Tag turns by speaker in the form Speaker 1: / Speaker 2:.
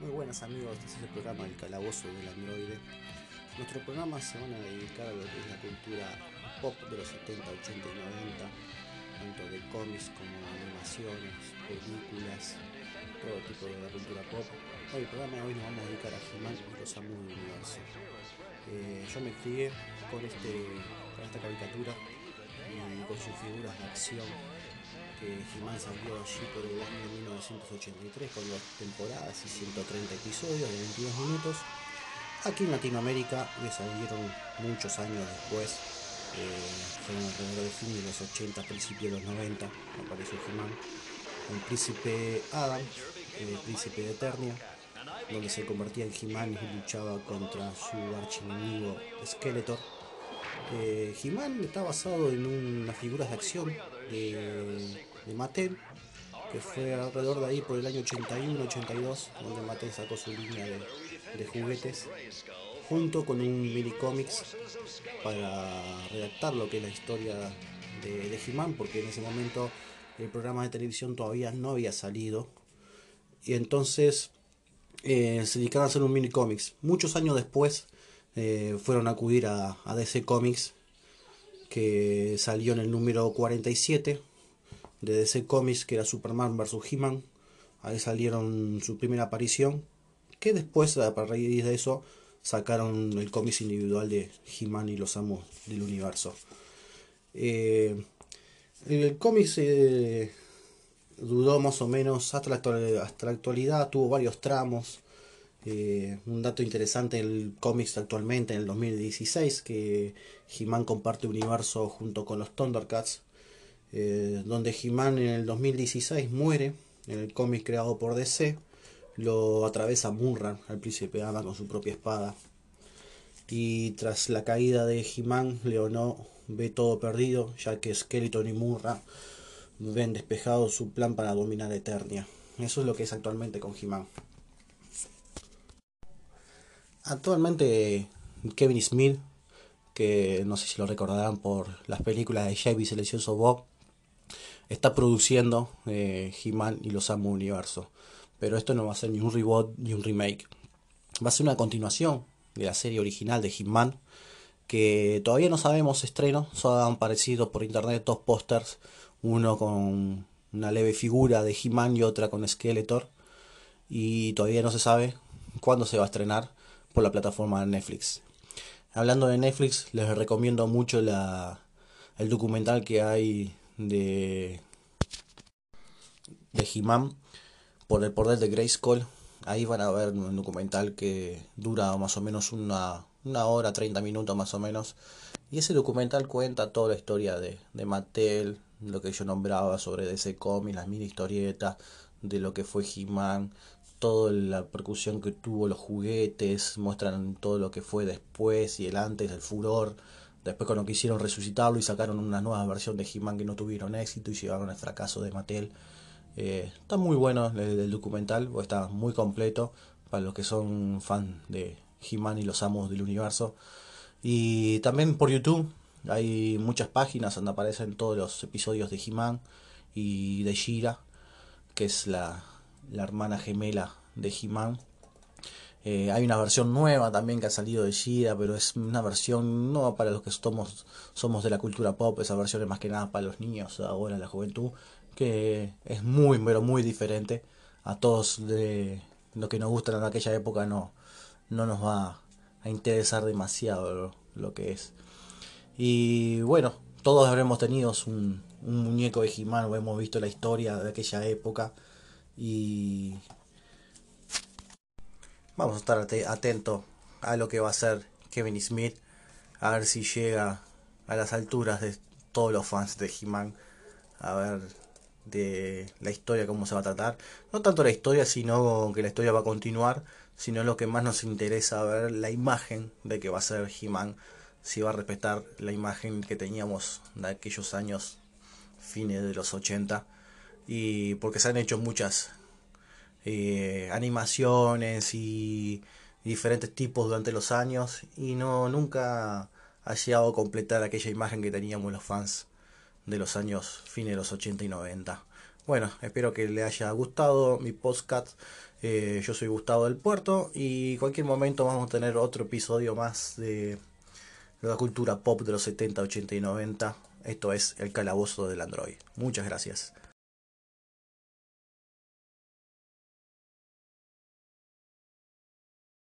Speaker 1: Muy buenas amigos, este es el programa El Calabozo del Androide. Nuestro programa se van a dedicar a lo que es la cultura pop de los 70, 80 y 90, tanto de cómics como animaciones, películas, todo tipo de la cultura pop. Hoy el programa de hoy nos vamos a dedicar a He-Man y los amos del universo. Eh, yo me crié con, este, con esta caricatura y con sus figuras de acción que He-Man salió allí por el año 1983 con dos temporadas y 130 episodios de 22 minutos. Aquí en Latinoamérica le salieron muchos años después, eh, fueron alrededor de fin de los 80, principios de los 90, apareció He-Man. El príncipe Adam, el príncipe de Eternia, donde se convertía en He-Man y luchaba contra su archienemigo Skeletor. Eh, He-Man está basado en unas figuras de acción de, de Mattel, que fue alrededor de ahí por el año 81-82, donde Mattel sacó su línea de, juguetes, junto con un mini cómics para redactar lo que es la historia de, de He-Man, porque en ese momento el programa de televisión todavía no había salido. Y entonces eh, se dedicaron a hacer un mini cómics. Muchos años después eh, fueron a acudir a DC Comics, que salió en el número 47 de DC Comics, que era Superman vs. He-Man. Ahí salieron su primera aparición, que después, a raíz de eso, sacaron el cómic individual de He-Man y los amos del universo. Eh, el cómic duró más o menos hasta la, actualidad, hasta la actualidad, tuvo varios tramos. Eh, un dato interesante el cómic actualmente en el 2016 que He-Man comparte universo junto con los Thundercats eh, donde He-Man en el 2016 muere en el cómic creado por DC lo atraviesa Murran al príncipe Ama con su propia espada. Y tras la caída de He-Man Leonor ve todo perdido ya que Skeleton y Murra ven despejado su plan para dominar Eternia. Eso es lo que es actualmente con He-Man. Actualmente Kevin Smith, que no sé si lo recordarán por las películas de Chevy Silencioso Bob, está produciendo eh, He-Man y los Amo Universo. Pero esto no va a ser ni un reboot ni un remake. Va a ser una continuación de la serie original de He-Man, que todavía no sabemos estreno, solo han aparecido por internet dos pósters, uno con una leve figura de He-Man y otra con Skeletor, y todavía no se sabe cuándo se va a estrenar por la plataforma Netflix. Hablando de Netflix, les recomiendo mucho la, el documental que hay de, de He-Man por el poder de Grayskull. Ahí van a ver un documental que dura más o menos una, una hora, 30 minutos más o menos. Y ese documental cuenta toda la historia de, de Mattel, lo que yo nombraba sobre DC Comics, las mini historietas, de lo que fue He-Man, toda la percusión que tuvo los juguetes, muestran todo lo que fue después y el antes, el furor. Después cuando quisieron resucitarlo y sacaron una nueva versión de He-Man que no tuvieron éxito y llevaron al fracaso de Mattel. Eh, está muy bueno el, documental, está muy completo para los que son fans de He-Man y los amos del universo. Y también por YouTube hay muchas páginas donde aparecen todos los episodios de He-Man y de Shira, que es la, la hermana gemela de He-Man. Eh, hay una versión nueva también que ha salido de Shira, pero es una versión no para los que somos, somos de la cultura pop, esa versión es más que nada para los niños, ahora la juventud, que es muy, pero muy diferente a todos de lo que nos gustan en aquella época, no, no nos va a interesar demasiado lo, que es. Y bueno, todos habremos tenido un, muñeco de He-Man o hemos visto la historia de aquella época y vamos a estar atentos a lo que va a hacer Kevin Smith, a ver si llega a las alturas de todos los fans de He-Man, a ver de la historia cómo se va a tratar, no tanto la historia, sino que la historia va a continuar, sino lo que más nos interesa ver la imagen de que va a ser He-Man, si va a respetar la imagen que teníamos de aquellos años fines de los 80 y porque se han hecho muchas eh, animaciones y diferentes tipos durante los años y no nunca ha llegado a completar aquella imagen que teníamos los fans de los años fines de los 80 y 90 Bueno, espero que le haya gustado mi podcast. Eh, yo soy Gustavo del Puerto y cualquier momento vamos a tener otro episodio más de la cultura pop de los 70, 80 y 90. Esto es El Calabozo del Android. Muchas gracias.